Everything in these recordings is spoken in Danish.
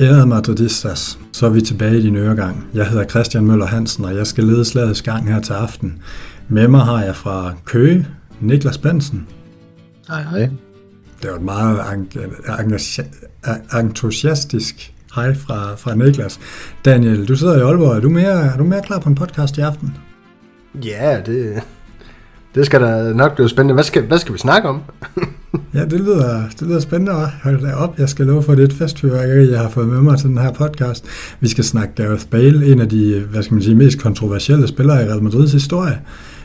Ærede Madridistas, så er vi tilbage i din øregang. Jeg hedder Christian Møller Hansen, og jeg skal lede slagets gang her til aften. Med mig har jeg fra Køge, Niklas Bensen. Hej, hej. Det var et meget entusiastisk hej fra, fra Niklas. Daniel, du sidder i Aalborg. Er du, mere, er du mere klar på en podcast i aften? Ja, det, det skal da nok blive spændende. Hvad skal, hvad skal vi snakke om? ja, det lyder, det lyder spændende. Hold da op. Jeg skal love for, det et festfyrværkeri, jeg har fået med mig til den her podcast. Vi skal snakke Gareth Bale, en af de hvad skal man sige, mest kontroversielle spillere i Real Madrids historie.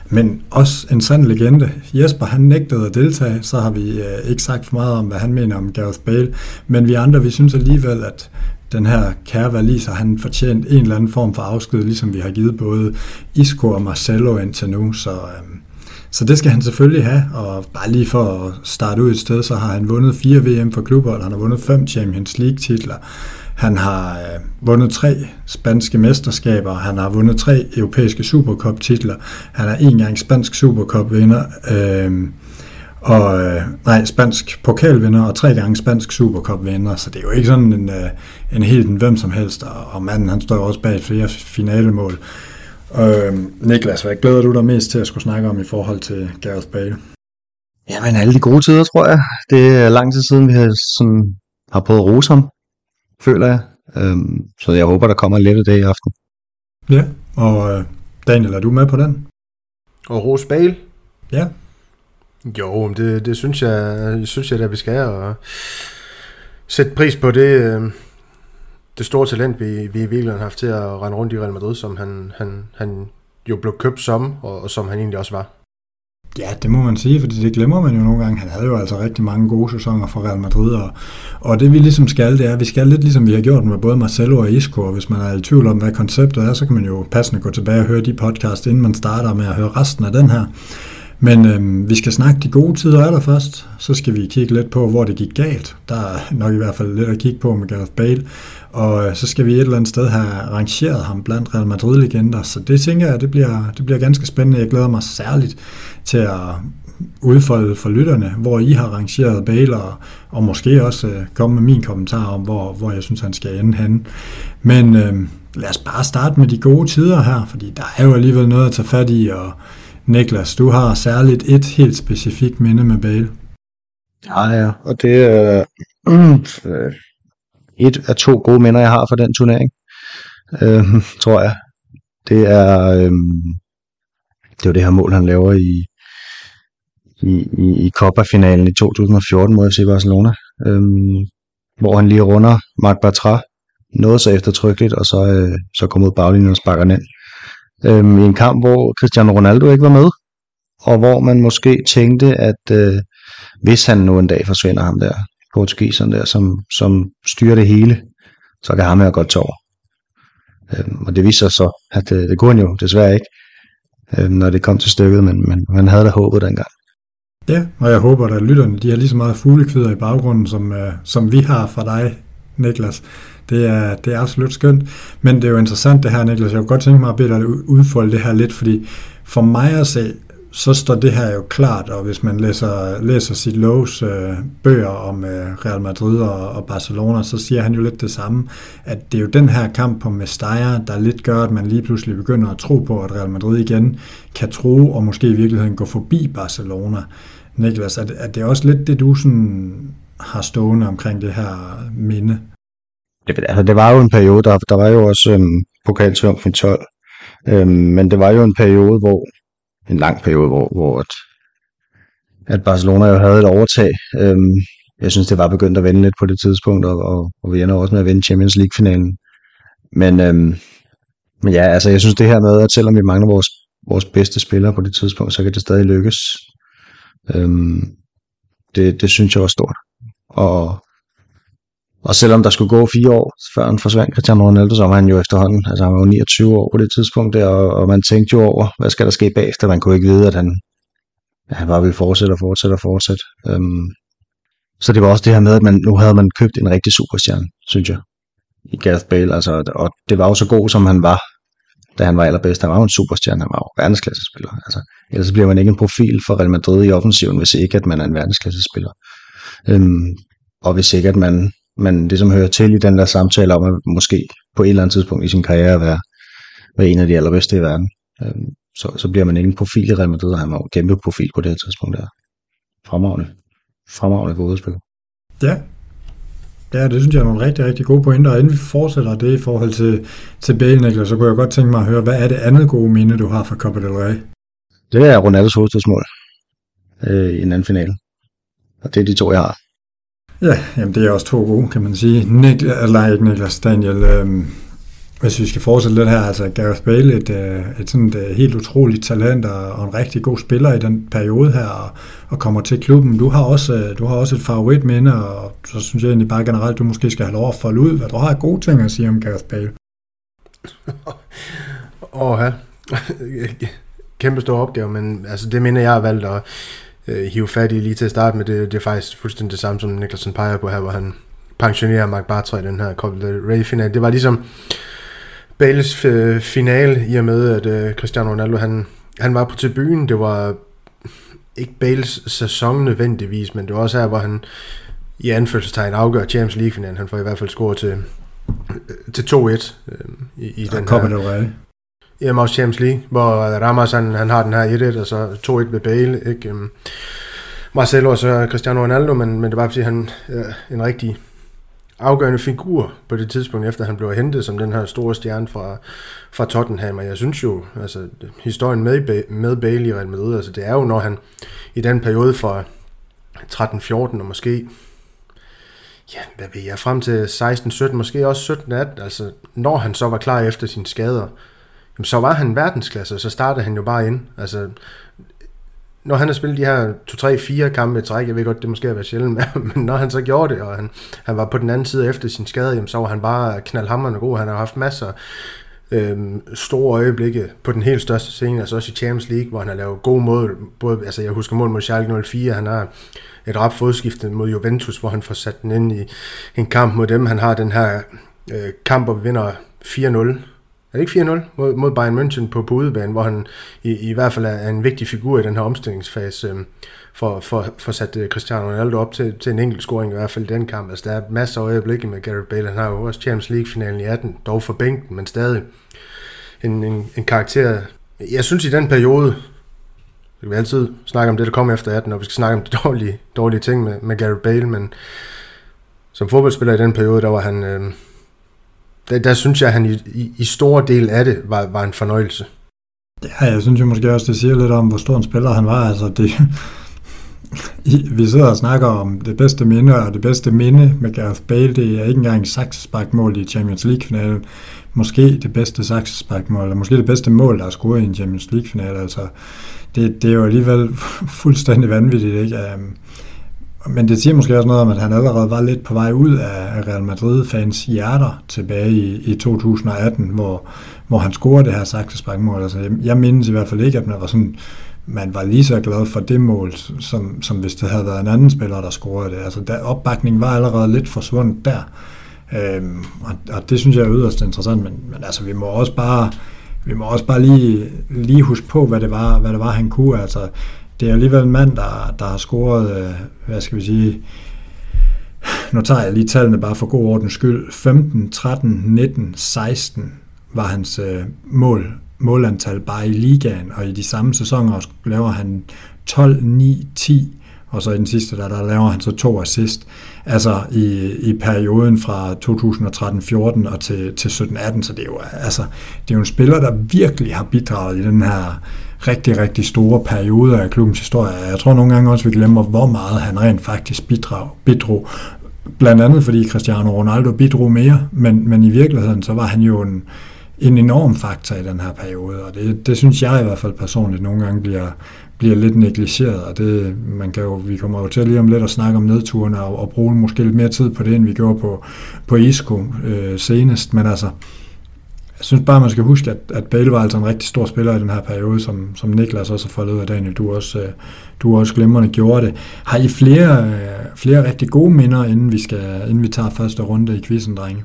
Men også en sand legende. Jesper, han nægtede at deltage, så har vi øh, ikke sagt for meget om, hvad han mener om Gareth Bale. Men vi andre, vi synes alligevel, at den her kære Valiser, han fortjent en eller anden form for afsked, ligesom vi har givet både Isco og Marcelo indtil nu. Så, øhm, så det skal han selvfølgelig have, og bare lige for at starte ud et sted, så har han vundet fire VM for klubhold, han har vundet fem Champions League titler, han har øh, vundet tre spanske mesterskaber, han har vundet tre europæiske Supercup titler, han er en gang spansk Supercup vinder, øh, og øh, nej, spansk pokalvinder og tre gange spansk Supercup vinder, så det er jo ikke sådan en, øh, en helt en hvem som helst, og, og manden han står også bag flere finalemål. Øh, Niklas, hvad glæder du dig mest til at skulle snakke om i forhold til Gareth Bale? Jamen alle de gode tider, tror jeg. Det er lang tid siden, vi har, sådan, har prøvet at rose ham, føler jeg. Øhm, så jeg håber, der kommer lidt af det i aften. Ja, og øh, Daniel, er du med på den? Og rose Bale? Ja. Jo, det, det synes jeg, synes jeg, at vi skal, og sætte pris på det, øh, det store talent, vi, vi i virkeligheden har haft til at rende rundt i Real Madrid, som han, han, han jo blev købt som, og, og som han egentlig også var. Ja, det må man sige, fordi det glemmer man jo nogle gange. Han havde jo altså rigtig mange gode sæsoner for Real Madrid, og, og det vi ligesom skal, det er, at vi skal lidt ligesom vi har gjort med både Marcelo og Isco, og hvis man er i tvivl om, hvad konceptet er, så kan man jo passende gå tilbage og høre de podcast, inden man starter med at høre resten af den her. Men øhm, vi skal snakke de gode tider allerførst, så skal vi kigge lidt på, hvor det gik galt. Der er nok i hvert fald lidt at kigge på med Gareth Bale, og øh, så skal vi et eller andet sted have rangeret ham blandt Real Madrid-legender, så det tænker jeg, det bliver, det bliver ganske spændende. Jeg glæder mig særligt til at udfolde for lytterne, hvor I har rangeret Bale, og, og måske også øh, komme med min kommentar om, hvor, hvor jeg synes, han skal ende henne. Men øh, lad os bare starte med de gode tider her, fordi der er jo alligevel noget at tage fat i, og Niklas, du har særligt et helt specifikt minde med Bale. Ja, ja, og det er øh, et af to gode minder, jeg har fra den turnering, øh, tror jeg. Det er, øh, det er jo det her mål, han laver i, i, i, i Copa-finalen i 2014 mod FC Barcelona, øh, hvor han lige runder Marc Bartra, noget så eftertrykkeligt, og så, øh, så kommer ud baglinjen og sparker den ind øhm, i en kamp, hvor Cristiano Ronaldo ikke var med, og hvor man måske tænkte, at øh, hvis han nu en dag forsvinder ham der, portugiseren der, som, som styrer det hele, så kan ham her godt tage over. Øhm, og det viser sig så, at øh, det kunne han jo desværre ikke, øh, når det kom til stykket, men, men man havde da håbet dengang. Ja, og jeg håber, at lytterne de har lige så meget fuglekvider i baggrunden, som, øh, som vi har fra dig, Niklas. Det er, det er absolut skønt. Men det er jo interessant det her, Niklas. Jeg kunne godt tænke mig at bede dig udfolde det her lidt, fordi for mig at se, så står det her jo klart, og hvis man læser, læser sit Lowe's øh, bøger om øh, Real Madrid og, og Barcelona, så siger han jo lidt det samme, at det er jo den her kamp på Mestalla, der lidt gør, at man lige pludselig begynder at tro på, at Real Madrid igen kan tro, og måske i virkeligheden gå forbi Barcelona. Niklas, er det, er det også lidt det, du sådan har stående omkring det her minde? Det, altså, det var jo en periode, der, der var jo også øhm, pokaltriumfen i 12, øhm, men det var jo en periode, hvor en lang periode, hvor, hvor at, at Barcelona jo havde et overtag. Øhm, jeg synes, det var begyndt at vende lidt på det tidspunkt, og, og, og vi ender også med at vinde Champions League-finalen. Men, øhm, men ja, altså jeg synes det her med, at selvom vi mangler vores, vores bedste spillere på det tidspunkt, så kan det stadig lykkes. Øhm, det, det synes jeg var stort. Og og selvom der skulle gå fire år, før han forsvandt Cristiano Ronaldo, så var han jo efterhånden, altså han var jo 29 år på det tidspunkt der, og, og man tænkte jo over, hvad skal der ske bagefter? Man kunne ikke vide, at han, ja, han bare ville fortsætte og fortsætte og fortsætte. Øhm, så det var også det her med, at man, nu havde man købt en rigtig superstjerne, synes jeg, i Gareth Bale. Altså, og det var jo så god, som han var. da han var allerbedst. Han var jo en superstjerne, han var jo verdensklassespiller. Altså, ellers bliver man ikke en profil for Real Madrid i offensiven, hvis ikke at man er en verdensklassespiller. Øhm, og hvis ikke at man, man det som hører til i den der samtale om at måske på et eller andet tidspunkt i sin karriere være, være en af de allerbedste i verden, øhm, så, så bliver man ikke en profil i Real Madrid, og han var jo en kæmpe profil på det her tidspunkt der. Fremragende. Fremragende fodboldspiller. Ja, Ja, det synes jeg er nogle rigtig, rigtig gode pointer, og inden vi fortsætter det i forhold til, til Bale, Niklas, så kunne jeg godt tænke mig at høre, hvad er det andet gode minde, du har fra Copa del Rey? Det er Ronaldos hovedstadsmål øh, i en anden finale. Og det er de to, jeg har. Ja, jamen det er også to gode, kan man sige. Niklas, eller ikke Niklas, Daniel, øhm, hvis vi skal fortsætte lidt her, altså Gareth Bale, et, øh, et sådan et helt utroligt talent og en rigtig god spiller i den periode her, og, og kommer til klubben. Du har også, øh, du har også et favoritminde, og så synes jeg egentlig bare generelt, du måske skal have lov at folde ud, hvad du har gode ting at sige om Gareth Bale. Åh, ja. Kæmpe stor opgave, men altså det minder jeg har valgt at øh, hive fat i lige til at starte med. Det, det er faktisk fuldstændig det samme, som Niklasen peger på her, hvor han pensionerer Mark Bartra i den her Copa del Rey-final. Det var ligesom Bales øh, finale, i og med, at øh, Cristiano Ronaldo, han, han var på tribunen. Det var ikke Bales sæson nødvendigvis, men det var også her, hvor han i anførselstegn afgør Champions League-finalen. Han får i hvert fald scoret til, til 2-1 øh, i, i den Copa del Rey. Jamen også Champions League, hvor øh, Ramos han, han har den her 1-1, og så 2-1 ved Bale. Ikke? Øhm, Marcelo og så Cristiano Ronaldo, men, men det var fordi han øh, en rigtig afgørende figur på det tidspunkt, efter han blev hentet som den her store stjerne fra, fra Tottenham. Og jeg synes jo, altså historien med, med Bale i Real Madrid, altså det er jo, når han i den periode fra 13-14 og måske ja, hvad ved jeg, frem til 16-17, måske også 17-18, altså når han så var klar efter sine skader, jamen, så var han verdensklasse, og så startede han jo bare ind. Altså, når han har spillet de her 2-3-4 kampe i træk, jeg ved godt, det måske har været sjældent, men når han så gjorde det, og han, han var på den anden side efter sin skade, jamen, så var han bare knaldhammerende god. Han har haft masser øhm, store øjeblikke på den helt største scene, altså også i Champions League, hvor han har lavet gode mål. Både, altså jeg husker mål mod Schalke 04, han har et rap fodskifte mod Juventus, hvor han får sat den ind i en kamp mod dem. Han har den her øh, kamp, hvor vi vinder 4-0 er det ikke 4-0 mod, mod Bayern München på, på udebane, hvor han i, i hvert fald er en vigtig figur i den her omstillingsfase øh, for, for, for sat øh, Cristiano Ronaldo op til, til en enkelt scoring i hvert fald i den kamp. Altså der er masser af øjeblikke med Gareth Bale. Han har jo også Champions League-finalen i 18, dog for bænken, men stadig en, en, en karakter. Jeg synes i den periode, vi kan altid snakke om det, der kommer efter 18, og vi skal snakke om de dårlige, dårlige ting med, med Gareth Bale, men som fodboldspiller i den periode, der var han... Øh, der, der synes jeg, at han i, i, i store del af det var, var en fornøjelse. Ja, jeg synes jo måske også, det siger lidt om, hvor stor en spiller han var. Altså det, vi sidder og snakker om det bedste minde, og det bedste minde med Gareth Bale, det er ikke engang saksesparkmål i Champions League-finalen. Måske det bedste saksesparkmål, eller måske det bedste mål, der er scoret i en Champions League-finale. Altså, det, det er jo alligevel fuldstændig vanvittigt, ikke? Um, men det siger måske også noget om, at han allerede var lidt på vej ud af Real Madrid-fans hjerter tilbage i, i 2018, hvor, hvor han scorede det her saksesparkmål. Altså, jeg, jeg mindes i hvert fald ikke, at man var sådan man var lige så glad for det mål, som, som hvis det havde været en anden spiller, der scorede det. Altså, der, opbakningen var allerede lidt forsvundet der. Øhm, og, og det synes jeg er yderst interessant, men, men altså, vi må også bare, vi må også bare lige, lige huske på, hvad det var, hvad det var han kunne. Altså, det er alligevel en mand, der, der har scoret, øh, hvad skal vi sige, nu tager jeg lige tallene bare for god ordens skyld, 15, 13, 19, 16 var hans øh, mål, målantal bare i ligaen, og i de samme sæsoner laver han 12, 9, 10, og så i den sidste, der, der laver han så to assist. Altså i, i perioden fra 2013-14 og til, til 17-18, så det er, jo, altså, det er jo en spiller, der virkelig har bidraget i den her rigtig, rigtig store perioder af klubbens historie. Jeg tror nogle gange også, vi glemmer, hvor meget han rent faktisk bidrag, bidrog. Blandt andet fordi Cristiano Ronaldo bidrog mere, men, men i virkeligheden så var han jo en, en enorm faktor i den her periode, og det, det synes jeg i hvert fald personligt nogle gange bliver, bliver lidt negligeret, og det, man kan jo, vi kommer jo til lige om lidt at snakke om nedturene og, og bruge måske lidt mere tid på det, end vi gjorde på, på Isco øh, senest, men altså, jeg synes bare, man skal huske, at, at Bale var altså en rigtig stor spiller i den her periode, som, som Niklas også har fået ud af Daniel. Du også, øh, du også glemrende gjorde det. Har I flere, øh, flere rigtig gode minder, inden vi, skal, inden vi tager første runde i quizzen, drenge?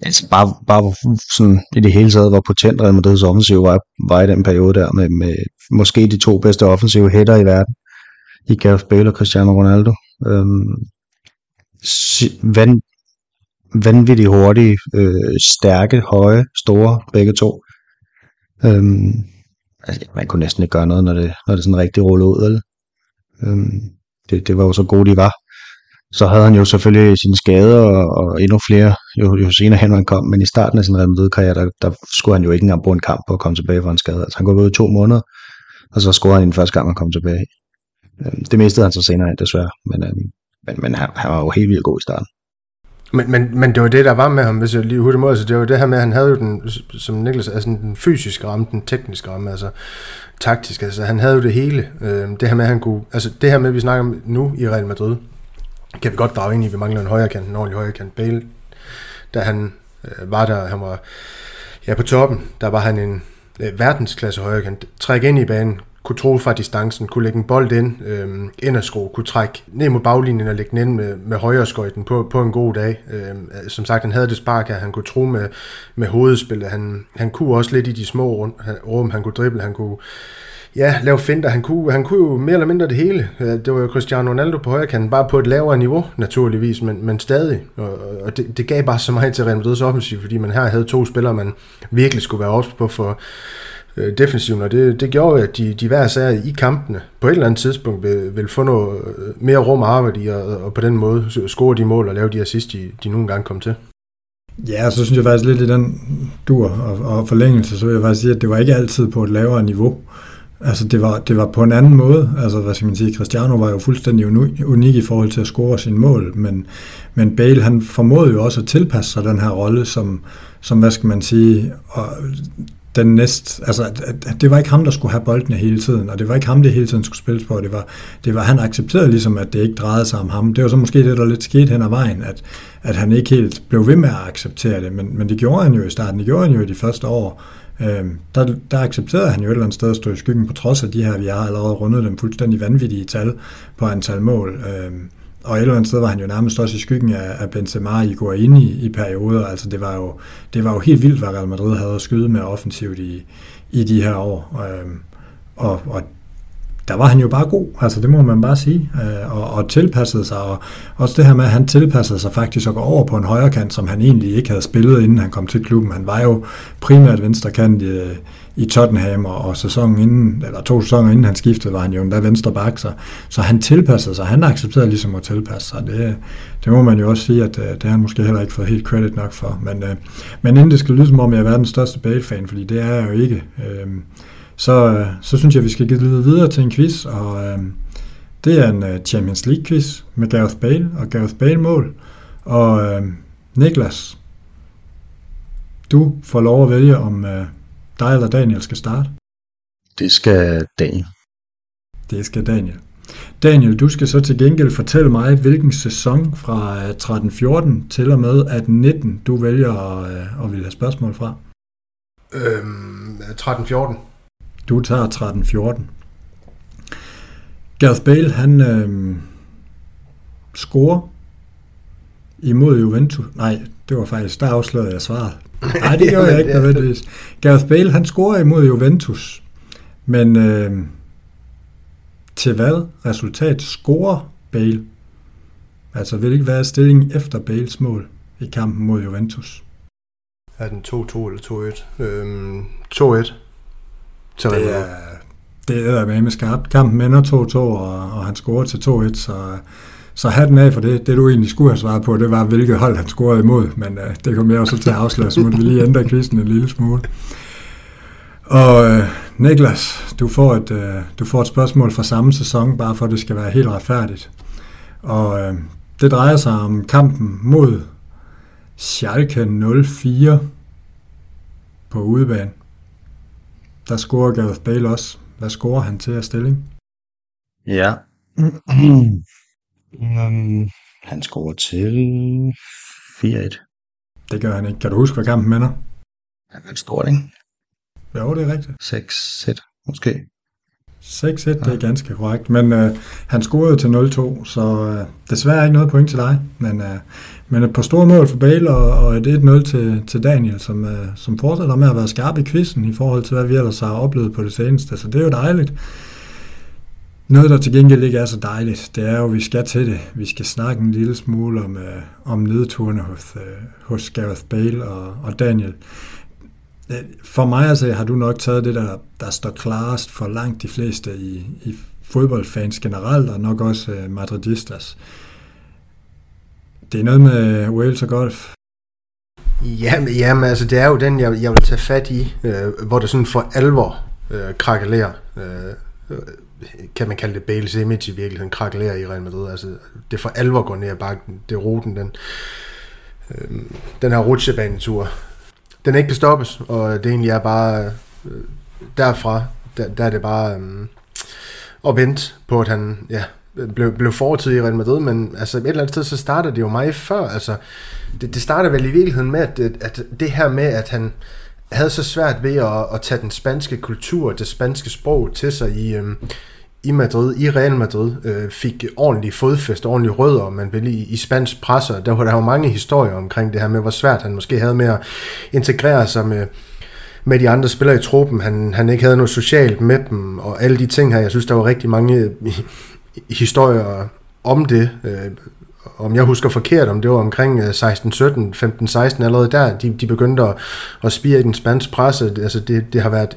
Altså bare, bare sådan i det hele taget, hvor potent Real Madrids offensiv var, var i den periode der, med, med måske de to bedste offensive hætter i verden, i Gareth Bale og Cristiano Ronaldo. Øhm, van, vanvittigt hurtige, øh, stærke, høje, store, begge to. Øhm, altså, man kunne næsten ikke gøre noget, når det, når det sådan rigtig rullede ud. Eller? Øhm, det, det var jo så gode, de var. Så havde han jo selvfølgelig sine skader og, og endnu flere, jo, jo senere hen han kom, men i starten af sin Real Madrid-karriere, der, der skulle han jo ikke engang bruge en kamp på at komme tilbage fra en skade. Altså han går ud i to måneder, og så scorede han den første gang, han kom tilbage. Øhm, det mistede han så senere hen, desværre, men, øhm, men, men han, han var jo helt vildt god i starten. Men, men, men det var det, der var med ham, hvis jeg lige hurtigt må, altså det var det her med, at han havde jo den, som Niklas, altså den fysiske ramme, den tekniske ramme, altså taktisk, altså han havde jo det hele. Øh, det her med, at han kunne, altså det her med, at vi snakker om nu i Real Madrid, kan vi godt drage ind i, at vi mangler en højrekant, en ordentlig højrekant. Bale, da han øh, var der, han var ja, på toppen, der var han en øh, verdensklasse højrekant. Træk ind i banen, kunne tro fra distancen, kunne lægge en bold ind, øh, ind skrue, kunne trække ned mod baglinjen og lægge den ind med, med højre skøjten på, på en god dag. Øh, øh, som sagt, han havde det spark, her, han kunne tro med, med hovedspillet. Han, han kunne også lidt i de små rum, han kunne drible, han kunne ja, lave finder. Han kunne, han kunne jo mere eller mindre det hele. Øh, det var jo Cristiano Ronaldo på højre kanten, bare på et lavere niveau, naturligvis, men, men stadig. Og, og det, det, gav bare så meget til Real Madrid's offensiv, fordi man her havde to spillere, man virkelig skulle være ops på for øh, defensiven, og det, det gjorde at de, de hver sager i kampene på et eller andet tidspunkt vil, vil få noget øh, mere rum at arbejde i, og, og på den måde score de mål og lave de assist, de, de nogle gange kom til. Ja, så synes jeg faktisk lidt i den dur og, og forlængelse, så vil jeg faktisk sige, at det var ikke altid på et lavere niveau. Altså det var, det var på en anden måde. Altså hvad skal man sige, Cristiano var jo fuldstændig unik i forhold til at score sine mål, men, men Bale han formåede jo også at tilpasse sig den her rolle som, som hvad skal man sige, og den næst, altså det var ikke ham, der skulle have boldene hele tiden, og det var ikke ham, det hele tiden skulle spilles på, det var, det var han accepterede ligesom, at det ikke drejede sig om ham. Det var så måske det, der lidt skete hen ad vejen, at, at han ikke helt blev ved med at acceptere det, men, men det gjorde han jo i starten, det gjorde han jo i de første år, øh, der, der accepterede han jo et eller andet sted at stå i skyggen, på trods af de her, vi har allerede rundet dem fuldstændig vanvittige tal på antal mål. Øh, og et eller andet sted var han jo nærmest også i skyggen af, af Benzema i går ind i, i perioder. Altså det var, jo, det var jo helt vildt, hvad Real Madrid havde at skyde med offensivt i, i de her år. Øh, og, og der var han jo bare god, altså det må man bare sige, øh, og, og tilpassede sig, og også det her med, at han tilpassede sig faktisk at gå over på en højre kant, som han egentlig ikke havde spillet, inden han kom til klubben. Han var jo primært venstre kant i, i Tottenham, og, og sæsonen inden, eller to sæsoner inden han skiftede, var han jo endda venstre bak, så, så han tilpassede sig, han accepterede ligesom at tilpasse sig. Det, det må man jo også sige, at øh, det har han måske heller ikke fået helt credit nok for. Men, øh, men inden det skal lyde som om, jeg er verdens største Bale-fan, fordi det er jeg jo ikke. Øh, så, så synes jeg, at vi skal give videre til en quiz, og øh, det er en øh, Champions League-quiz med Gareth Bale og Gareth Bale-mål. Og øh, Niklas, du får lov at vælge, om øh, dig eller Daniel skal starte. Det skal Daniel. Det skal Daniel. Daniel, du skal så til gengæld fortælle mig, hvilken sæson fra 13-14 til og med 18-19, du vælger at, øh, at ville have spørgsmål fra. Øhm, 13-14. Du tager 13-14. Gareth Bale, han øh, scorer imod Juventus. Nej, det var faktisk, der afslørede jeg svaret. Nej, det gjorde jeg ikke nødvendigvis. Gareth Bale, han scorer imod Juventus. Men øh, til hvad resultat scorer Bale? Altså, vil ikke være stillingen efter Bales mål i kampen mod Juventus? Er den 2-2 eller 2-1? Øhm, 2-1 til det er, det er med med skarpt. Kampen ender 2-2, og, og han scorer til 2-1, så, så hatten af for det. Det du egentlig skulle have svaret på, det var, hvilket hold han scorede imod, men uh, det kom jeg også til at afsløre, så måtte vi lige ændre kvisten en lille smule. Og uh, Niklas, du får, et, uh, du får et spørgsmål fra samme sæson, bare for at det skal være helt retfærdigt. Og uh, det drejer sig om kampen mod Schalke 04 på udebane. Der scorer Gareth Bale også. Hvad scorer han til af stilling? Ja. um, han scorer til 4-1. Det gør han ikke. Kan du huske, hvad kampen ender? Han er stort, ikke? Jo, det er rigtigt. 6-1, måske. 6-1, ja. det er ganske korrekt. Men øh, han scorede til 0-2, så øh, desværre ikke noget point til dig. Men, øh, men et par store mål for Bale og, og et 1-0 til, til Daniel, som, øh, som fortsætter med at være skarp i quizzen i forhold til, hvad vi ellers har oplevet på det seneste. Så det er jo dejligt. Noget, der til gengæld ikke er så dejligt, det er jo, at vi skal til det. Vi skal snakke en lille smule om, øh, om nedturene hos, øh, hos Gareth Bale og, og Daniel. For mig altså, har du nok taget det, der, der står klarest for langt de fleste i, i fodboldfans generelt, og nok også øh, madridistas. Det er noget med Wales og golf. Jamen, jamen altså, det er jo den, jeg, jeg vil tage fat i, øh, hvor det sådan for alvor øh, krakelerer. Øh, kan man kalde det Bales image i virkeligheden, krakelerer i Real Madrid. Altså, det for alvor går ned ad bakken. Det er ruten, den, øh, den her rutsjebanetur den ikke kan stoppes, og det egentlig er bare øh, derfra, der, der er det bare øh, at vente på, at han ja, blev, blev fortid i Real Madrid, men altså et eller andet sted, så starter det jo meget før, altså det, det starter vel i virkeligheden med, at, at det her med, at han havde så svært ved at, at tage den spanske kultur, det spanske sprog til sig i, øh, i Madrid, i Real Madrid, øh, fik ordentlig fodfæste, ordentlig rødder, man vil, i, i spansk presse. Der var der jo mange historier omkring det her med, hvor svært han måske havde med at integrere sig med, med de andre spillere i truppen. Han, han ikke havde noget socialt med dem, og alle de ting her. Jeg synes, der var rigtig mange øh, historier om det. Øh, om jeg husker forkert, om det var omkring 16, 17, 15, 16 allerede der, de, de begyndte at, at spire i den spanske presse. Altså det, det har været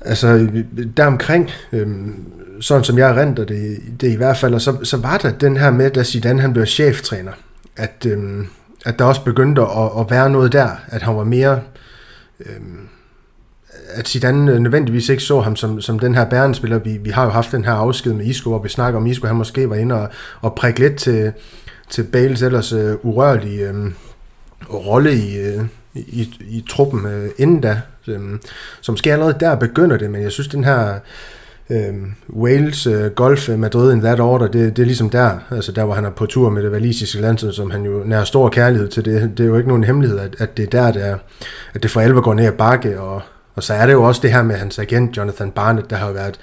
Altså, deromkring, øhm, sådan som jeg renter det, det i hvert fald, og så, så var der den her med, da Zidane han blev cheftræner, at, øhm, at der også begyndte at, at være noget der, at han var mere, øhm, at Zidane nødvendigvis ikke så ham som, som den her bærenspiller. Vi, vi har jo haft den her afsked med Isco, hvor vi snakker om Isco, han måske var inde og, og prikke lidt til, til Bales ellers øh, urørlige øh, rolle i, øh, i, i truppen øh, inden da. Øh, som skal allerede der begynder det, men jeg synes, den her øh, Wales, øh, Golf, øh, Madrid in that order, det, det er ligesom der, altså der, hvor han er på tur med det valisiske land, som han jo nær stor kærlighed til. Det, det er jo ikke nogen hemmelighed, at, at det er der, der, at det for alvor går ned ad bakke, og, og så er det jo også det her med hans agent, Jonathan Barnett, der har været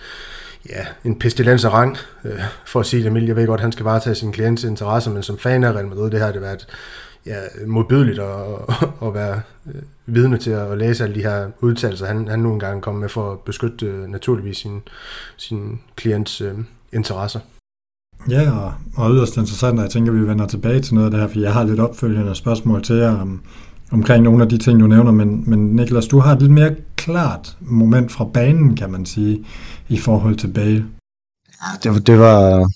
ja, en pestilens af rang, øh, for at sige det mildt. Jeg ved godt, at han skal varetage sin klients interesser, men som fan af Real Madrid, det her det har været ja, modbydeligt at, at være øh, vidne til at læse alle de her udtalelser, han, han nu engang kom med for at beskytte øh, naturligvis sin, sin klients øh, interesser. Ja, og, og yderst interessant, og jeg tænker, at vi vender tilbage til noget af det her, for jeg har lidt opfølgende spørgsmål til jer om, omkring nogle af de ting, du nævner, men, men Niklas, du har et lidt mere klart moment fra banen, kan man sige, i forhold til Bale. Ja, det, det var,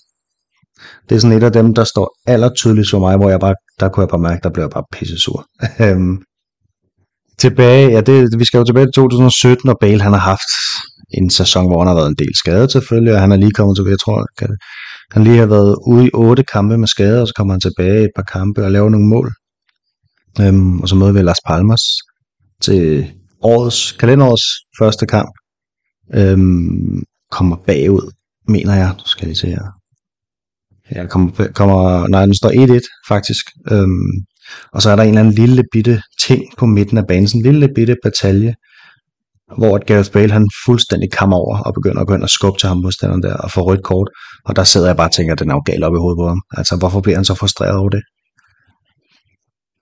det er sådan et af dem, der står allertydeligst for mig, hvor jeg bare, der kunne jeg bare mærke, der blev jeg bare pisse sur. Øhm, tilbage, ja, det, vi skal jo tilbage til 2017, og Bale han har haft en sæson, hvor han har været en del skadet selvfølgelig, og han er lige kommet tilbage, jeg tror, kan, han lige har været ude i otte kampe med skade, og så kommer han tilbage et par kampe og laver nogle mål. Øhm, og så møder vi Las Palmas til årets, kalenderårets første kamp. Øhm, kommer bagud, mener jeg. Nu skal jeg lige se her. Jeg kommer, kommer nej, den står 1-1 faktisk. Øhm, og så er der en eller anden lille bitte ting på midten af banen, sådan en lille bitte batalje, hvor Gareth Bale han fuldstændig kommer over og begynder at gå ind og skubbe til ham modstanderen der og få rødt kort. Og der sidder jeg bare og tænker, at den er jo gal op i hovedet på ham. Altså, hvorfor bliver han så frustreret over det?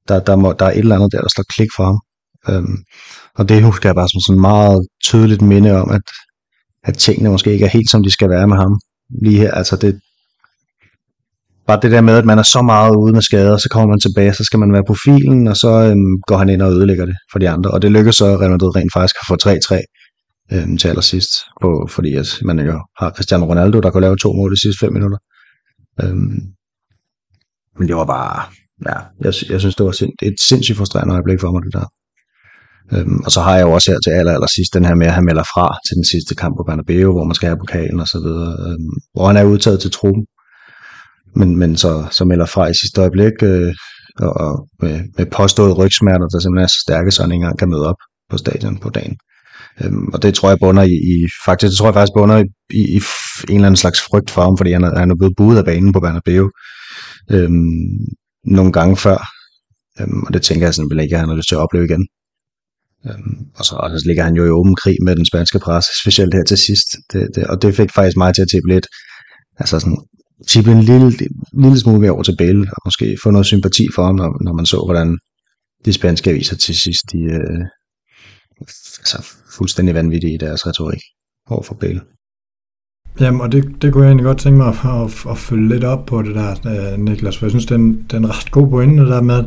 Der, der, må, der er et eller andet der, der slår klik for ham. Øhm, og det husker jeg bare som sådan meget tydeligt minde om, at, at tingene måske ikke er helt, som de skal være med ham. Lige her, altså det, bare det der med, at man er så meget ude med skader, så kommer man tilbage, så skal man være på filen, og så øhm, går han ind og ødelægger det for de andre. Og det lykkes så Real Madrid rent faktisk at få 3-3 øhm, til allersidst, på, fordi at man jo har Cristiano Ronaldo, der kunne lave to mål de sidste 5 minutter. Øhm, men det var bare, ja, jeg, jeg synes, det var sind, et sindssygt frustrerende øjeblik for mig, det der. Øhm, og så har jeg jo også her til aller, aller sidst den her med, at han melder fra til den sidste kamp på Bernabeu, hvor man skal have pokalen og så videre, øhm, hvor han er udtaget til truppen men, men så, så melder fra i sidste øjeblik, øh, og, og med, med påstået rygsmerter, der simpelthen er så stærke, så han ikke engang kan møde op på stadion på dagen. Øhm, og det tror jeg bunder i, i, faktisk, det tror jeg faktisk bunder i, i, i en eller anden slags frygt for ham, fordi han er, han er blevet buet af banen på Bernabeu øhm, nogle gange før, øhm, og det tænker jeg simpelthen ikke, at han har lyst til at opleve igen. Øhm, og så og så ligger han jo i åben krig med den spanske presse, specielt her til sidst. Det, det, og det fik faktisk mig til at tippe lidt, altså sådan, tippe en lille, lille smule mere over til Bale, og måske få noget sympati for ham, når, når man så, hvordan de spanske aviser til sidst, de øh, altså fuldstændig vanvittige i deres retorik over for Bale. Jamen, og det, det kunne jeg egentlig godt tænke mig at, at, at følge lidt op på det der, øh, Niklas, for jeg synes, det er en, det er en ret god pointe der med,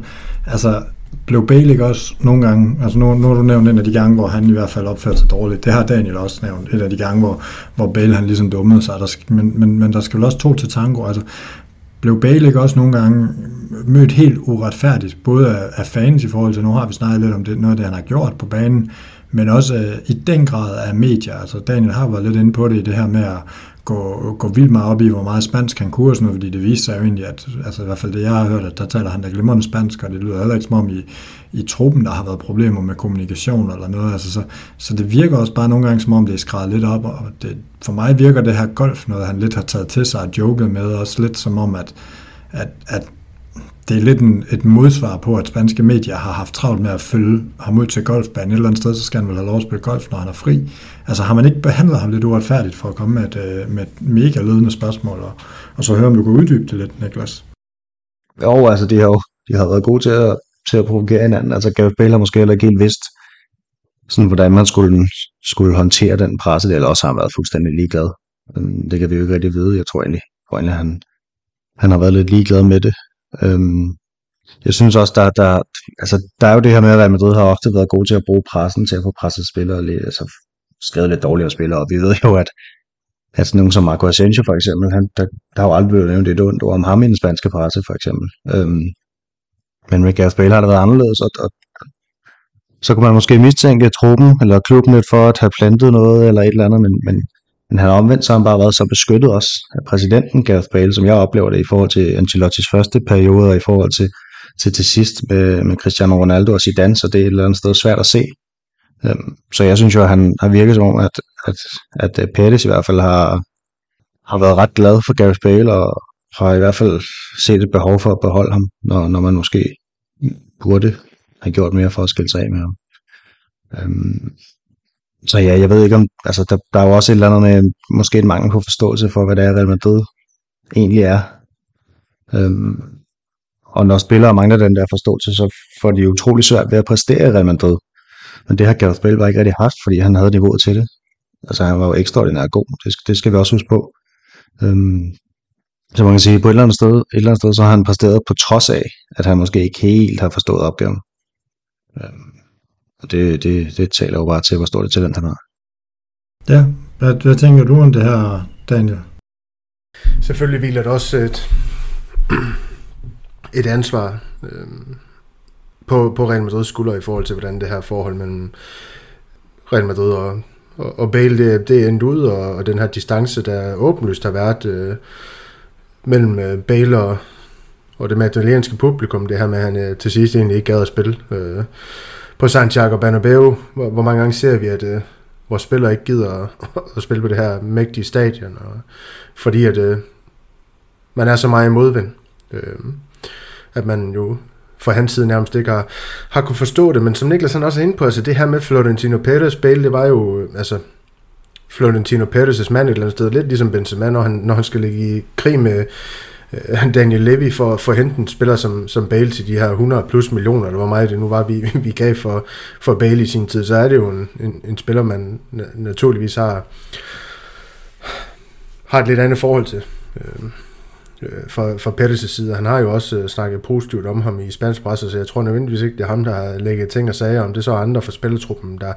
altså, blev Bale ikke også nogle gange, altså nu, nu har du nævnt en af de gange, hvor han i hvert fald opførte sig dårligt. Det har Daniel også nævnt, en af de gange, hvor, hvor Bale han ligesom dummede sig. Der, men, men, men der skal vel også to til tango. Altså, blev Bale ikke også nogle gange mødt helt uretfærdigt, både af, af fans i forhold til, nu har vi snakket lidt om det, noget af det, han har gjort på banen, men også øh, i den grad af medier. Altså Daniel har været lidt inde på det i det her med at gå, gå vildt meget op i, hvor meget spansk han kunne, sådan noget, fordi det viste sig jo egentlig, at altså i hvert fald det, jeg har hørt, at der taler han da glimrende spansk, og det lyder heller ikke som om i, i truppen, der har været problemer med kommunikation eller noget. Altså, så, så det virker også bare nogle gange, som om det er skrevet lidt op, og det, for mig virker det her golf noget, han lidt har taget til sig og joket med, også lidt som om, at, at, at det er lidt en, et modsvar på, at spanske medier har haft travlt med at følge ham ud til golfbanen. Et eller andet sted, så skal han vel have lov at spille golf, når han er fri. Altså har man ikke behandlet ham lidt uretfærdigt for at komme med et, øh, med et mega ledende spørgsmål, og, og så høre, om du kan uddybe det lidt, Niklas? Jo, altså de har jo de har været gode til at, til at provokere hinanden. Altså Gareth Bale har måske heller ikke helt vidst, sådan, hvordan man skulle, skulle håndtere den presse, eller også har han været fuldstændig ligeglad. Øhm, det kan vi jo ikke rigtig vide. Jeg tror egentlig, jeg tror egentlig han, han har været lidt ligeglad med det. Øhm, jeg synes også, der, der, altså, der er jo det her med, at Real Madrid har ofte været gode til at bruge pressen til at få presset spillere, lidt, altså skrevet lidt dårligere spillere, og vi ved jo, at, at sådan nogen som Marco Asensio for eksempel, han, der, der har jo aldrig blevet nævnt et ondt ord om ham i den spanske presse for eksempel. Øhm, men med Gareth Bale har det været anderledes, og, og så kunne man måske mistænke truppen eller klubben lidt for at have plantet noget eller et eller andet, men, men men han har omvendt, så har han bare været så beskyttet også af præsidenten Gareth Bale, som jeg oplever det i forhold til Ancelottis første periode, og i forhold til, til, til sidst med, med Cristiano Ronaldo og Zidane, så det er et eller andet sted svært at se. Øhm, så jeg synes jo, at han har virket som om, at, at, at øh, Pettis i hvert fald har, har været ret glad for Gareth Bale, og har i hvert fald set et behov for at beholde ham, når, når man måske burde have gjort mere for at skille sig af med ham. Øhm, så ja, jeg ved ikke om, altså der, der er jo også et eller andet med, måske et mangel på forståelse for, hvad det er, Real Madrid egentlig er. Øhm, og når spillere mangler den der forståelse, så får de utrolig svært ved at præstere i Real Madrid. Men det har Gareth Bale bare ikke rigtig haft, fordi han havde niveauet til det. Altså han var jo ekstraordinært god, det, det skal vi også huske på. Øhm, så man kan sige, på et eller andet sted, et eller andet sted så har han præsteret på trods af, at han måske ikke helt har forstået opgaven. Øhm, og det, det, det taler jo bare til, hvor stort et talent han har. Ja, hvad, hvad tænker du om det her, Daniel? Selvfølgelig hviler det også et, et ansvar øh, på, på Real Madrids skulder i forhold til, hvordan det her forhold mellem Real Madrid og, og, og Bale, det, det er endt ud, og, og den her distance, der åbenlyst har været øh, mellem øh, Bale og, og det madrilenske publikum, det her med, at han øh, til sidst egentlig ikke gad at spille. Øh, på Santiago Bernabeu, hvor, hvor mange gange ser vi, at øh, vores spillere ikke gider at, at spille på det her mægtige stadion, og, fordi at øh, man er så meget i modvind, øh, at man jo fra hans side nærmest ikke har, har kunne forstå det, men som Niklas han også er inde på, altså det her med Florentino Perez Bale, det var jo, øh, altså Florentino Perez' mand et eller andet sted, lidt ligesom Benzema, når han, når han skal ligge i krig med, Øh, Daniel Levy for, for at hente en spiller som, som Bale til de her 100 plus millioner, eller hvor meget det nu var, vi, vi gav for, for Bale i sin tid, så er det jo en, en, en spiller, man naturligvis har, har et lidt andet forhold til. Øhm, øh, for, for Pettis' side. Han har jo også øh, snakket positivt om ham i spansk presse, så jeg tror nødvendigvis ikke, det er ham, der har lægget ting og sager om. Det er så andre fra spilletruppen, der,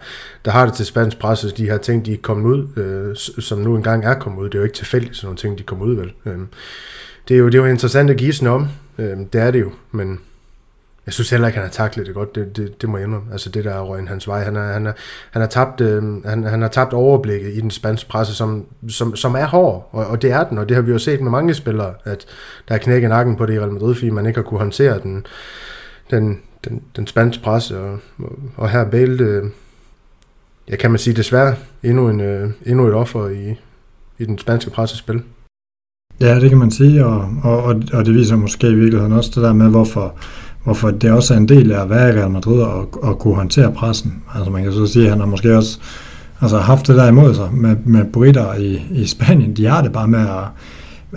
der har det til spansk presse. De her ting, de er kommet ud, øh, som nu engang er kommet ud. Det er jo ikke tilfældigt, sådan nogle ting, de kommer ud vel. Øh, det er jo, det er jo interessant at give sådan om. Øh, det er det jo, men jeg synes heller ikke, han har taklet det godt. Det, det, det må jeg indrømme. Altså det der er røgen hans vej. Han, er, han, er, han, har tabt, øh, han, han har tabt overblikket i den spanske presse, som, som, som er hård. Og, og det er den, og det har vi jo set med mange spillere, at der er knækket nakken på det i Real Madrid, fordi man ikke har kunne håndtere den, den, den, den spanske presse. Og, og, og her Bale, øh, kan man sige desværre, endnu, en, øh, endnu et offer i, i den spanske pressespil. Ja, det kan man sige, og, og, og det viser måske i virkeligheden også det der med, hvorfor, hvorfor det også er en del af at være i Real Madrid og, og kunne håndtere pressen. Altså man kan så sige, at han har måske også altså, haft det der imod sig med, med britter i, i Spanien. De har det bare med at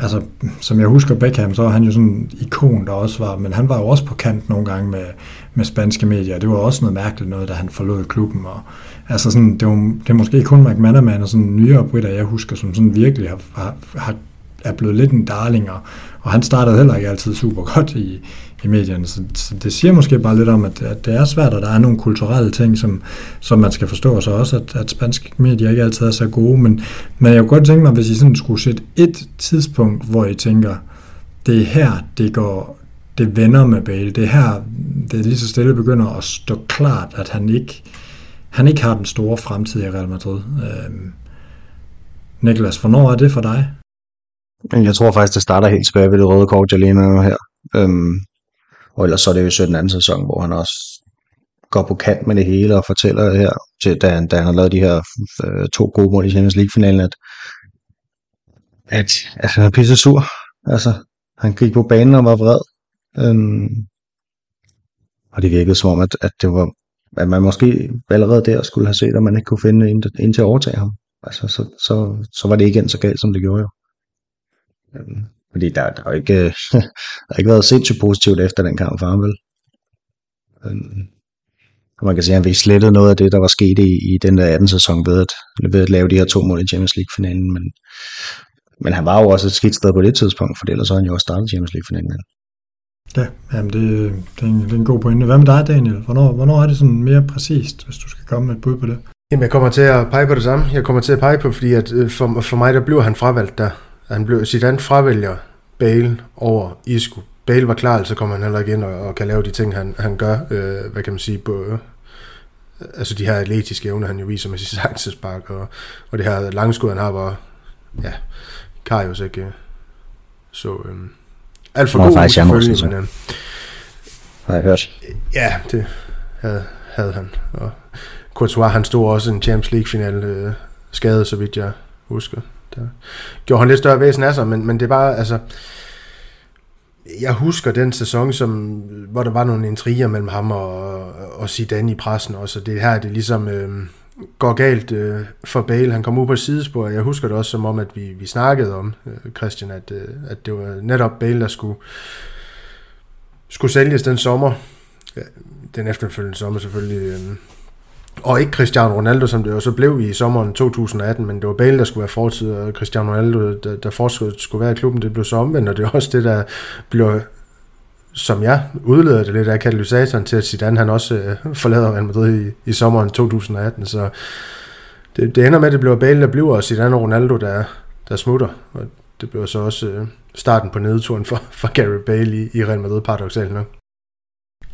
altså, som jeg husker Beckham, så var han jo sådan en ikon, der også var, men han var jo også på kant nogle gange med, med spanske medier. Det var også noget mærkeligt noget, da han forlod klubben. Og, altså sådan, det, var, det er måske kun McManaman og sådan nyere britter, jeg husker, som sådan virkelig har, har, har er blevet lidt en darling, og, og han startede heller ikke altid super godt i, i medierne. Så, så det siger måske bare lidt om, at, at det er svært, og der er nogle kulturelle ting, som, som man skal forstå, og så også, at, at spanske medier ikke altid er så gode. Men, men jeg kunne godt tænke mig, hvis I sådan skulle sætte et tidspunkt, hvor I tænker, det er her, det går, det vender med Bale. Det er her, det er lige så stille begynder at stå klart, at han ikke, han ikke har den store fremtid i Real Madrid. Øhm, Niklas, hvornår er det for dig? Jeg tror faktisk, det starter helt tilbage ved det røde kort, jeg lige med her. Øhm, og ellers så er det jo 17. anden sæson, hvor han også går på kant med det hele og fortæller her, til, da, han, da han har lavet de her øh, to gode mål i Champions League-finalen, at, at, altså, han er pisse sur. Altså, han gik på banen og var vred. Øhm, og det virkede som om, at, at, det var, at man måske allerede der skulle have set, at man ikke kunne finde en, en til at overtage ham. Altså, så, så, så var det ikke så galt, som det gjorde jo. Øhm, fordi der, der, har ikke, der har ikke været sindssygt positivt efter den kamp for ham, vel? Øhm, og man kan sige, at han fik slettet noget af det, der var sket i, i den der 18. sæson ved at, ved at lave de her to mål i Champions League-finalen. Men, men han var jo også et skidt sted på det tidspunkt, for ellers har han jo også startet Champions League-finalen. Ja, jamen det, det, er en, det er en god pointe. Hvad med dig, Daniel? Hvornår, hvornår er det sådan mere præcist, hvis du skal komme med et bud på det? Jamen, jeg kommer til at pege på det samme. Jeg kommer til at pege på, fordi at øh, for, for mig, der blev han fravalgt der. Han blev, Zidane fravælger Bale over Isco. Bale var klar, så kommer han heller ikke ind og, og kan lave de ting, han, han gør. Øh, hvad kan man sige? På, øh, altså de her atletiske evner, han jo viser med sit saksespark, og, og det her langskud, han har, hvor ja, Karius ikke øh, så øh, alt for god selvfølgelig, men øh, har jeg hørt. Ja, det havde, havde han. Og Courtois, han stod også i en Champions League-final øh, skadet, så vidt jeg husker. Der gjorde han lidt større væsen af sig, men, men det er bare, altså... Jeg husker den sæson, som, hvor der var nogle intriger mellem ham og, og Zidane i pressen også, og det her, det ligesom øh, går galt øh, for Bale. Han kom ud på et sidespor, jeg husker det også som om, at vi, vi snakkede om, øh, Christian, at, øh, at det var netop Bale, der skulle, skulle sælges den sommer. Ja, den efterfølgende sommer selvfølgelig. Øh, og ikke Cristiano Ronaldo, som det jo så blev i sommeren 2018, men det var Bale, der skulle være fortid, og Cristiano Ronaldo, der, der fortsat skulle være i klubben, det blev så omvendt, og det er også det, der blev, som jeg udleder det lidt af katalysatoren til, at Zidane han også øh, forlader Real Madrid i, i sommeren 2018, så det, det ender med, at det bliver Bale, der bliver, og Zidane og Ronaldo, der, der smutter, og det blev så også øh, starten på nedturen for, for Gary Bale i, i Real Madrid, paradoxalt nok.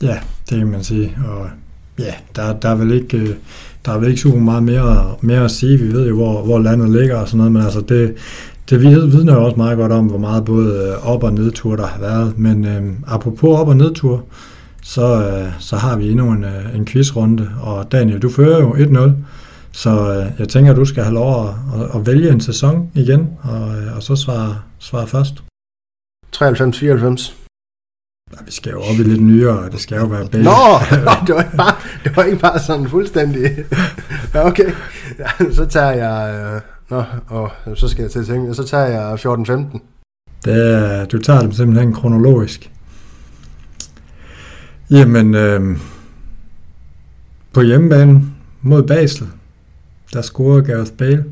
Ja, det kan man sige, og ja, der, der, er vel ikke, øh, der er vel ikke super meget mere, mere at sige. Vi ved jo, hvor, hvor landet ligger og sådan noget, men altså det, det vidner jo også meget godt om, hvor meget både øh, op- og nedtur der har været. Men øh, apropos op- og nedtur, så, øh, så har vi endnu en, øh, en quizrunde, og Daniel, du fører jo 1-0, så øh, jeg tænker, du skal have lov at, at, at vælge en sæson igen, og, øh, og så svare, svare først. 93-94. Vi skal jo op i lidt nyere, det skal jo være Bale. Nå, det, var bare, det var ikke bare sådan fuldstændig. Ja, okay, ja, så tager jeg... Øh, nå, og så skal jeg til at tænke, så tager jeg 14-15. Det er, du tager dem simpelthen kronologisk. Jamen, øh, på hjemmebane mod Basel, der scorer Gareth Bale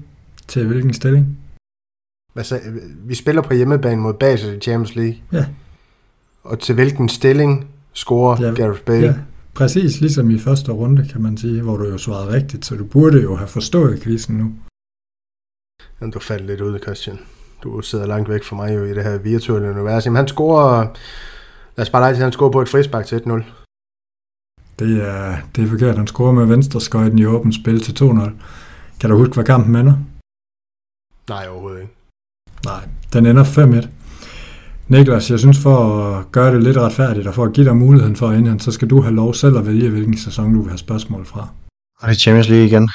til hvilken stilling? Hvad sagde, vi spiller på hjemmebane mod Basel i Champions League. Ja. Og til hvilken stilling scorer ja, Gareth Bale? Ja, præcis ligesom i første runde, kan man sige, hvor du jo svarede rigtigt, så du burde jo have forstået quizzen nu. Jamen, du faldt lidt ud, Christian. Du sidder langt væk fra mig jo i det her virtuelle univers. Jamen, han scorer... Lad os bare lege til, han scorer på et frispark til 1-0. Det er, det er forkert. Han scorer med venstre skøjten i åbent spil til 2-0. Kan du huske, hvad kampen ender? Nej, overhovedet ikke. Nej, den ender 5-1. Niklas, jeg synes for at gøre det lidt retfærdigt, og for at give dig muligheden for at indhente, så skal du have lov selv at vælge, hvilken sæson du vil have spørgsmål fra. Og det er Champions League igen.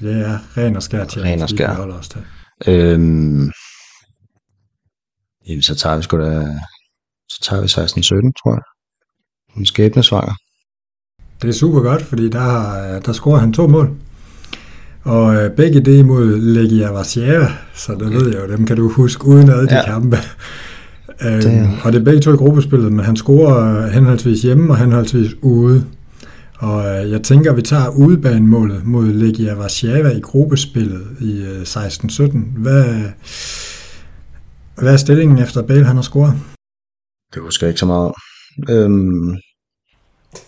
Det er ren og skær Champions ren og skær. League, os til. Øhm, jamen, så tager vi sgu da Så tager vi 16-17, tror jeg. En skæbnesvanger. Det er super godt, fordi der, der scorer han to mål. Og øh, begge det er mod Legia Warszawa, så det ved jeg jo, dem kan du huske uden ad de Ja. kampe. Øhm, Det- og det er begge to i gruppespillet, men han scorer øh, henholdsvis hjemme og henholdsvis ude. Og øh, jeg tænker, at vi tager udebanemålet mod Legia Warszawa i gruppespillet i øh, 16-17. Hvad, hvad er stillingen efter Bale han har scoret? Det husker jeg ikke så meget. Øhm,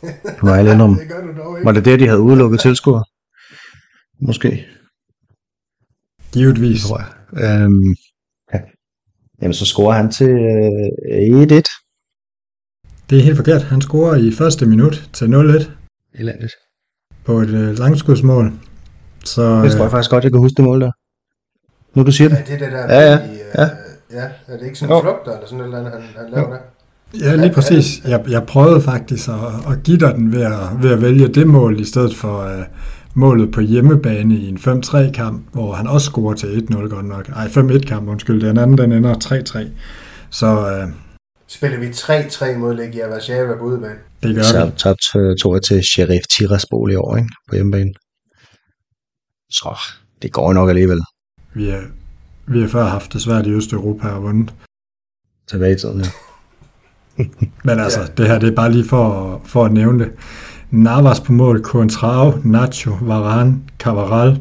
det må jeg indrømme. Det gør du dog Var det der, de havde udelukket tilskuere? Måske, Givetvis. tror jeg. Øhm, ja. Jamen, så scorer han til øh, 1-1. Det er helt forkert. Han scorer i første minut til 0-1 Elendigt. på et øh, langskudsmål. Så Det tror jeg øh, faktisk godt, jeg kan huske det mål der. Nu du siger det. Ja, det er det der, Ja, ja, i, øh, ja. ja, er det ikke sådan Jo. en flugter eller sådan et eller andet, han, han laver der? ja, lige præcis. Jeg, jeg prøvede faktisk at, at give dig den ved at, ved at vælge det mål i stedet for øh, målet på hjemmebane i en 5-3 kamp, hvor han også scorer til 1-0 godt nok. Ej, 5-1 kamp, undskyld. Den anden, den ender 3-3. Så øh, Spiller vi 3-3 mod Legia Warszawa på udebane? det gør Så vi. tabt øh, tog jeg til Sheriff Tiraspol i år, ikke? På hjemmebane. Så det går nok alligevel Vi, er, vi har før haft det svært i Østeuropa og vundet. tilbage i tiden, ja. Men altså, det her det er bare lige for, for at nævne det. Navas på mål, Contrao, Nacho, Varane, Cavaral,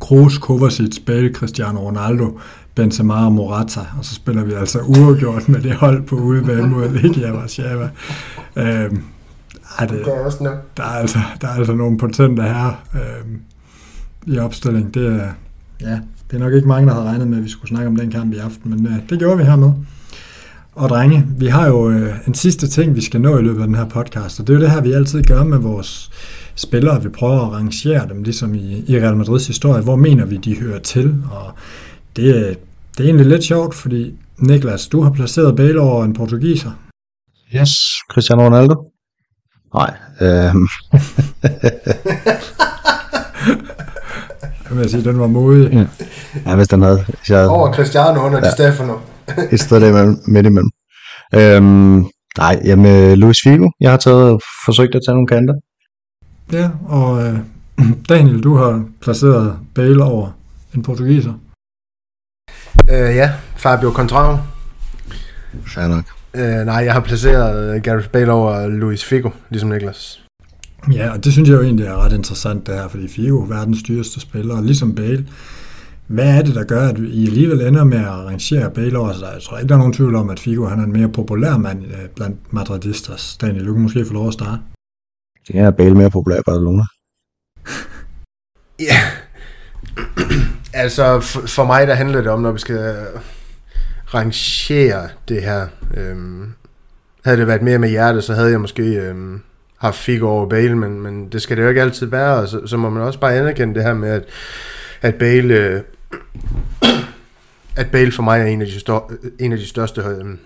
Kroos, Kovacic, Bale, Cristiano Ronaldo, Benzema og Morata. Og så spiller vi altså uafgjort med det hold på udebane mod Legia Warszawa. Øhm, ej, det, Det er også nemt. der, er altså, der er altså nogle potente her øhm, i opstilling. Det er, ja, det er nok ikke mange, der havde regnet med, at vi skulle snakke om den kamp i aften, men øh, det gjorde vi hermed. Og drenge, vi har jo øh, en sidste ting, vi skal nå i løbet af den her podcast, og det er jo det her, vi altid gør med vores spillere. Vi prøver at rangere dem, ligesom i, i Real Madrids historie. Hvor mener vi, de hører til? Og det, øh, det er egentlig lidt sjovt, fordi Niklas, du har placeret Bale over en portugiser. Yes, Cristiano Ronaldo? Nej, øhm, Jeg vil sige, den var modig. ja, hvis den havde, hvis jeg Over Cristiano under ja. Ja. Di Stefano. Et sted der imellem, midt imellem. Øhm, nej, jamen Luis Figo, jeg har taget forsøgt at tage nogle kanter. Ja, og øh, Daniel, du har placeret Bale over en portugiser. Øh, ja, Fabio Contrao. Fair nok. Øh, nej, jeg har placeret øh, Gareth Bale over Luis Figo, ligesom Niklas. Ja, og det synes jeg jo egentlig er ret interessant det her, fordi Figo er verdens dyreste spiller, og ligesom Bale. Hvad er det, der gør, at I alligevel ender med at rangere Bale over sig? Jeg tror ikke, der er nogen tvivl om, at Figo han er en mere populær mand øh, blandt madridistas. Daniel, du kan måske få lov at starte. Det er Bale mere populær i Barcelona. Ja. altså, for, for mig der handler det om, når vi skal rangere det her. Øhm, havde det været mere med hjertet, så havde jeg måske øhm, haft Figo over Bale, men, men det skal det jo ikke altid være, og så, så må man også bare anerkende det her med, at, at Bale... At Bale for mig er en af de, stør, en af de største øh,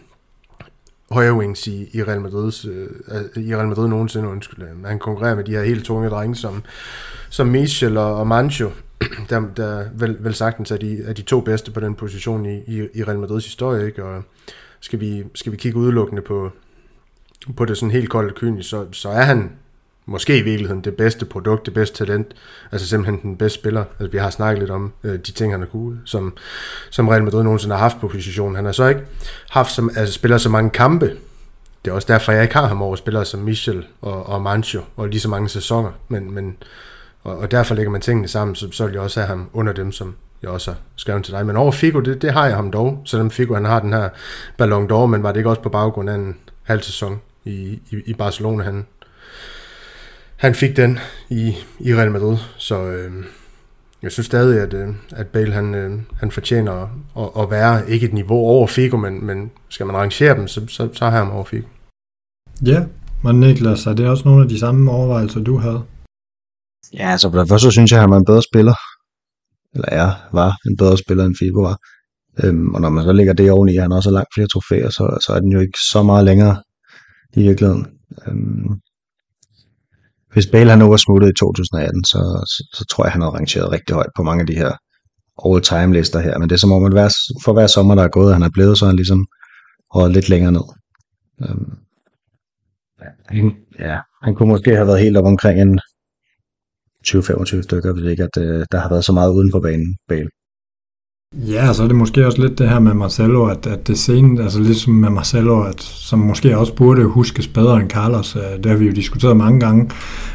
højre wings i, i Real Madrids, øh, i Real Madrid nogensinde, undskyld. Øhm, han konkurrerer med de her helt tunge drenge, som, som Michel og, og Mancho, der, der vel, vel sagtens er de, er de to bedste på den position i, i, i Real Madrids historie, ikke? Og skal vi, skal vi kigge udelukkende på, på det sådan helt koldt kynisk, så, så er han måske i virkeligheden det bedste produkt, det bedste talent, altså simpelthen den bedste spiller. Altså, vi har snakket lidt om øh, de ting, han har kunne, som, som Real Madrid nogensinde har haft på positionen. Han har så ikke haft som, altså, spiller så mange kampe. Det er også derfor, jeg ikke har ham over spillere som Michel og, og Mancho, og lige så mange sæsoner. Men, men, og, og derfor lægger man tingene sammen, så, så vil jeg også have ham under dem, som jeg også har skrevet til dig. Men over Figo, det, det har jeg ham dog, selvom Figo han har den her Ballon d'Or, men var det ikke også på baggrund af en halv sæson i, i, i Barcelona, han, han fik den i, i Real Madrid, så øh, jeg synes stadig, at, øh, at Bale han, øh, han fortjener at, at, være ikke et niveau over Figo, men, men skal man rangere dem, så, så, så har jeg ham over Figo. Ja, men Niklas, er det også nogle af de samme overvejelser, du havde? Ja, altså for det første synes jeg, at han var en bedre spiller. Eller er, var en bedre spiller, end Figo var. Øhm, og når man så lægger det oveni, at han også har langt flere trofæer, så, så er den jo ikke så meget længere i virkeligheden. Øhm, hvis Bale han nu var smuttet i 2018, så, så, så tror jeg, han har rangeret rigtig højt på mange af de her all-time lister her. Men det er som om, at hver, for hver sommer, der er gået, han er blevet, så er han ligesom røget lidt længere ned. Øhm, han, ja, han kunne måske have været helt op omkring en 20-25 stykker, hvis ikke at øh, der har været så meget uden for banen. Bale. Ja, så er det måske også lidt det her med Marcelo, at, at det scene, altså ligesom med Marcelo, at, som måske også burde huskes bedre end Carlos, øh, det har vi jo diskuteret mange gange,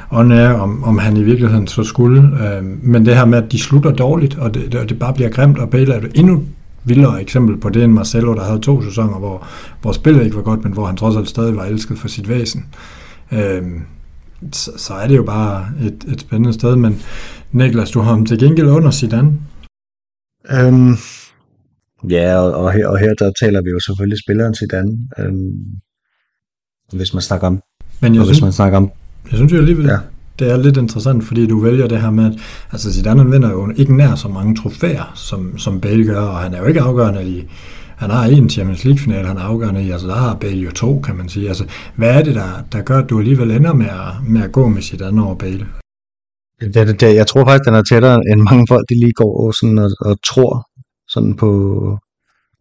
og nær, om, om han i virkeligheden så skulle. Øh, men det her med, at de slutter dårligt, og det, det, det bare bliver grimt, og Bale er det endnu vildere eksempel på det end Marcelo, der havde to sæsoner, hvor, hvor spillet ikke var godt, men hvor han trods alt stadig var elsket for sit væsen. Øhm, så, så er det jo bare et, et spændende sted, men Niklas, du har ham til gengæld under Zidane. Øhm, ja, og, og, her, og her der taler vi jo selvfølgelig spilleren Zidane. Øhm, hvis man snakker om Men jeg og hvis synes, man snakker om jeg synes jo alligevel, Ja. det er lidt interessant, fordi du vælger det her med, at altså Zidane vinder jo ikke nær så mange trofæer, som, som Bale gør, og han er jo ikke afgørende i, han har en Champions League-final, han er afgørende i, altså der har Bale jo to, kan man sige. Altså, hvad er det, der, der gør, at du alligevel ender med at, med at gå med Zidane over Bale? Det, det, det, jeg tror faktisk, den er tættere, end mange folk de lige går sådan og, og tror sådan på,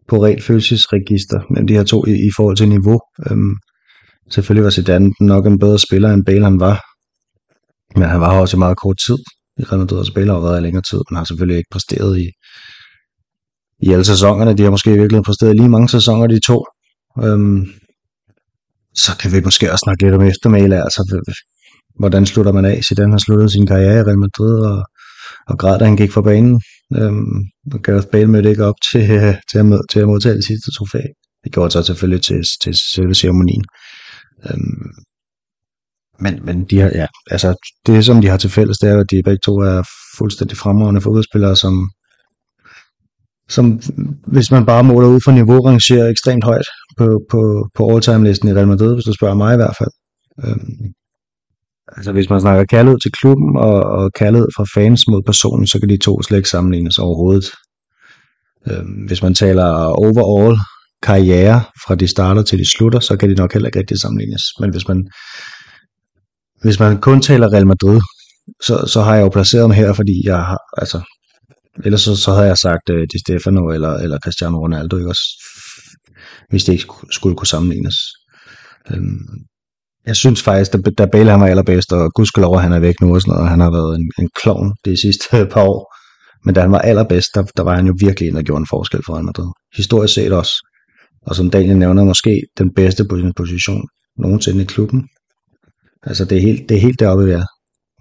på rent følelsesregister mellem de her to i, i forhold til niveau. Øhm, selvfølgelig var Zidane nok en bedre spiller, end Bale han var. Men han var her også i meget kort tid. I Real Madrid og spiller har været i længere tid, men har selvfølgelig ikke præsteret i, i alle sæsonerne. De har måske i virkeligheden præsteret lige mange sæsoner, de to. Øhm, så kan vi måske også snakke lidt om eftermæle. Altså, hvordan slutter man af? Zidane har sluttet sin karriere i Real Madrid og, og græd, da han gik fra banen. Øhm, og Gareth Bale mødte ikke op til, til, at, til at modtage det sidste trofæ. Det gjorde så selvfølgelig til, til selve ceremonien. Øhm, men, men de har, ja, altså, det som de har til fælles, det er, at de begge to er fuldstændig fremragende fodboldspillere, som, som hvis man bare måler ud fra niveau, rangerer ekstremt højt på, på, på all-time-listen i Real Madrid, hvis du spørger mig i hvert fald. Øhm, altså hvis man snakker kærlighed til klubben og, og kærlighed fra fans mod personen, så kan de to slet ikke sammenlignes overhovedet. Øhm, hvis man taler overall karriere, fra de starter til de slutter, så kan de nok heller ikke rigtig sammenlignes. Men hvis man, hvis man kun taler Real Madrid, så, så har jeg jo placeret dem her, fordi jeg har, altså, ellers så, så havde jeg sagt uh, Di Stefano eller, eller Cristiano Ronaldo, ikke også? Hvis det ikke skulle- skulle kunne sammenlignes. Øhm, jeg synes faktisk, da, da Bale han var allerbedst, og gudskelov, at han er væk nu og sådan noget, og han har været en, en klovn de sidste par år. Men da han var allerbedst, der, der var han jo virkelig en, der gjorde en forskel for Real Madrid. Historisk set også. Og som Daniel nævner, måske den bedste på sin position nogensinde i klubben. Altså det er helt, det er helt deroppe, vi er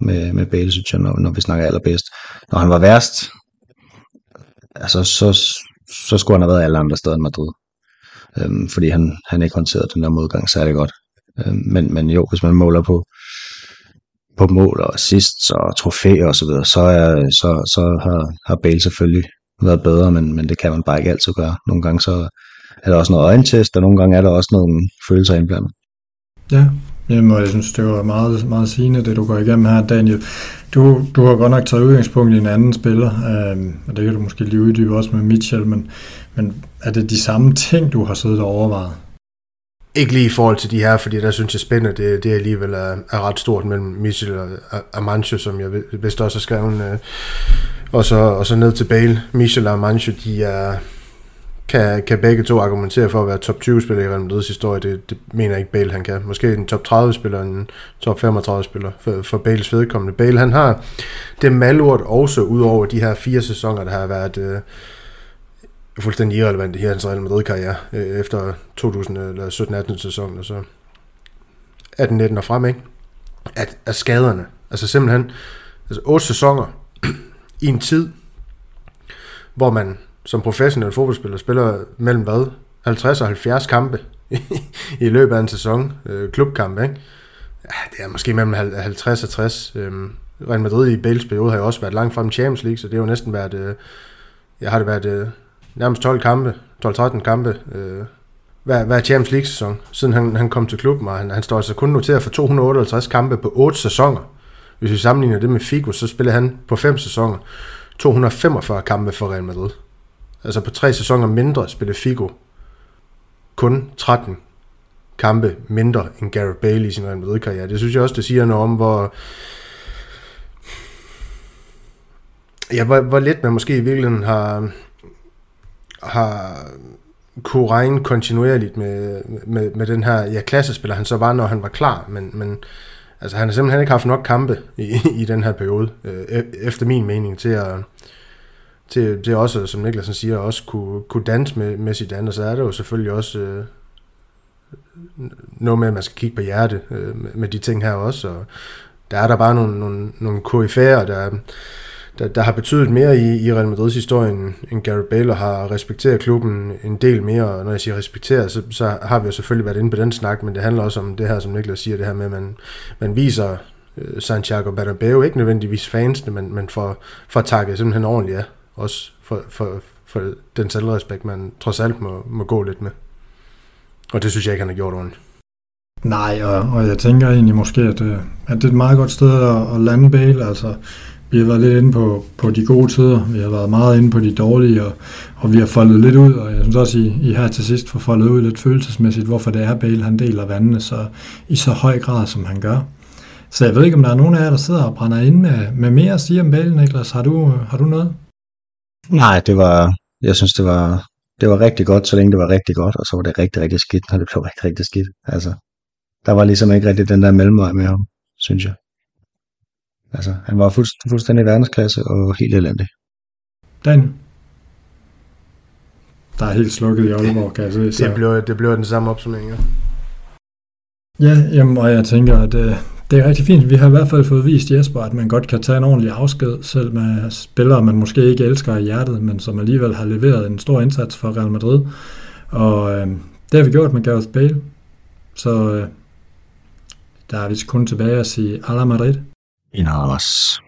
med, med Bale, synes jeg, når, når vi snakker allerbedst. Når han var værst, altså så, så skulle han have været alle andre steder end Madrid. Øhm, fordi han, han ikke håndterede den der modgang særlig godt. Øh, men, men jo, hvis man måler på, på mål og assist og trofæer og så videre, så, er, så, så har, har Bale selvfølgelig været bedre, men, men det kan man bare ikke altid gøre. Nogle gange så er der også noget øjentest, og nogle gange er der også nogle følelser indblandet. Ja, Jamen, og jeg synes, det var meget, meget sigende, det du går igennem her, Daniel. Du, du har godt nok taget udgangspunkt i en anden spiller, øh, og det kan du måske lige uddybe også med Mitchell, men, men er det de samme ting, du har siddet og overvejet? Ikke lige i forhold til de her, fordi der synes jeg spændende, det, det alligevel er, er ret stort mellem Michel og Amancio, som jeg vist også har skrevet, øh, og, så, og så ned til Bale. Michel og Amancio, de er, kan, kan begge to argumentere for at være top 20 spiller i Real Madrid's historie. Det, det mener ikke Bale, han kan. Måske en top 30 spiller, en top 35 spiller for, for Bales vedkommende. Bale, han har det malurt også ud over de her fire sæsoner, der har været øh, fuldstændig irrelevant i hans Real Madrid-karriere øh, efter 2000 eller 17-18 sæsonen, og så 18-19 og frem, ikke? At, at skaderne, altså simpelthen, altså otte sæsoner i en tid, hvor man som professionel fodboldspiller spiller mellem hvad? 50 og 70 kampe i løbet af en sæson, øh, klubkampe, ikke? Ja, det er måske mellem 50 og 60. Øh, Real Madrid i Bales periode har jo også været langt frem i Champions League, så det har jo næsten været, øh, jeg har det været øh, nærmest 12 kampe, 12-13 kampe, øh, hver, hver Champions League sæson, siden han, han kom til klubben, og han, han står altså kun noteret for 258 kampe på 8 sæsoner. Hvis vi sammenligner det med Figo, så spiller han på 5 sæsoner 245 kampe for Real Madrid. Altså på 3 sæsoner mindre spiller Figo kun 13 kampe mindre end Gareth Bale i sin Real Madrid-karriere. Det synes jeg også, det siger noget om, hvor ja, hvor, hvor lidt man måske i virkeligheden har, har kunne regne kontinuerligt med, med, med den her ja, klassespiller, han så var, når han var klar, men, men altså, han har simpelthen ikke haft nok kampe i, i den her periode, øh, e-, efter min mening, til at, til, til også, som Niklas siger, også kunne, kunne danse med, med sit andet, så er det jo selvfølgelig også øh, noget med, at man skal kigge på hjerte øh, med, med de ting her også, og der er der bare nogle, nogle, nogle KF'er, der, der, der har betydet mere i, i Real Madrids historie, end Gareth Bale, og har respekteret klubben en del mere, og når jeg siger respekteret, så, så har vi jo selvfølgelig været inde på den snak, men det handler også om det her, som Niklas siger, det her med, at man, man viser øh, Santiago Bernabeu, ikke nødvendigvis fansene, men, men for, for at takke simpelthen ordentligt af, også for, for, for den selvrespekt, man trods alt må, må gå lidt med. Og det synes jeg ikke, han har gjort ordentligt. Nej, og, og jeg tænker egentlig måske, at, øh, at det er et meget godt sted at, at lande Bale. Altså, vi har været lidt inde på, på de gode tider, vi har været meget inde på de dårlige, og, og vi har foldet lidt ud, og jeg synes også, I, I her til sidst får foldet ud lidt følelsesmæssigt, hvorfor det er Bale, han deler vandene så, i så høj grad, som han gør. Så jeg ved ikke, om der er nogen af jer, der sidder og brænder ind med, med mere at sige om Bale, Niklas. Har du, har du noget? Nej, det var, jeg synes, det var, det var rigtig godt, så længe det var rigtig godt, og så var det rigtig, rigtig skidt, når det blev rigtig, rigtig skidt. Altså, der var ligesom ikke rigtig den der mellemvej med ham, synes jeg. Altså, han var fuldst, fuldstændig verdensklasse og helt elendig. Dan? Der er helt slukket i Aalborg, kan jeg se. Så. Det, blev, det blev den samme opsummering, ja. Ja, jamen, og jeg tænker, at det, det er rigtig fint. Vi har i hvert fald fået vist Jesper, at man godt kan tage en ordentlig afsked, selv med spillere, man måske ikke elsker i hjertet, men som alligevel har leveret en stor indsats for Real Madrid. Og øh, det har vi gjort med Gareth Bale. Så øh, der er vi kun tilbage at sige, Ala Madrid. In Alas.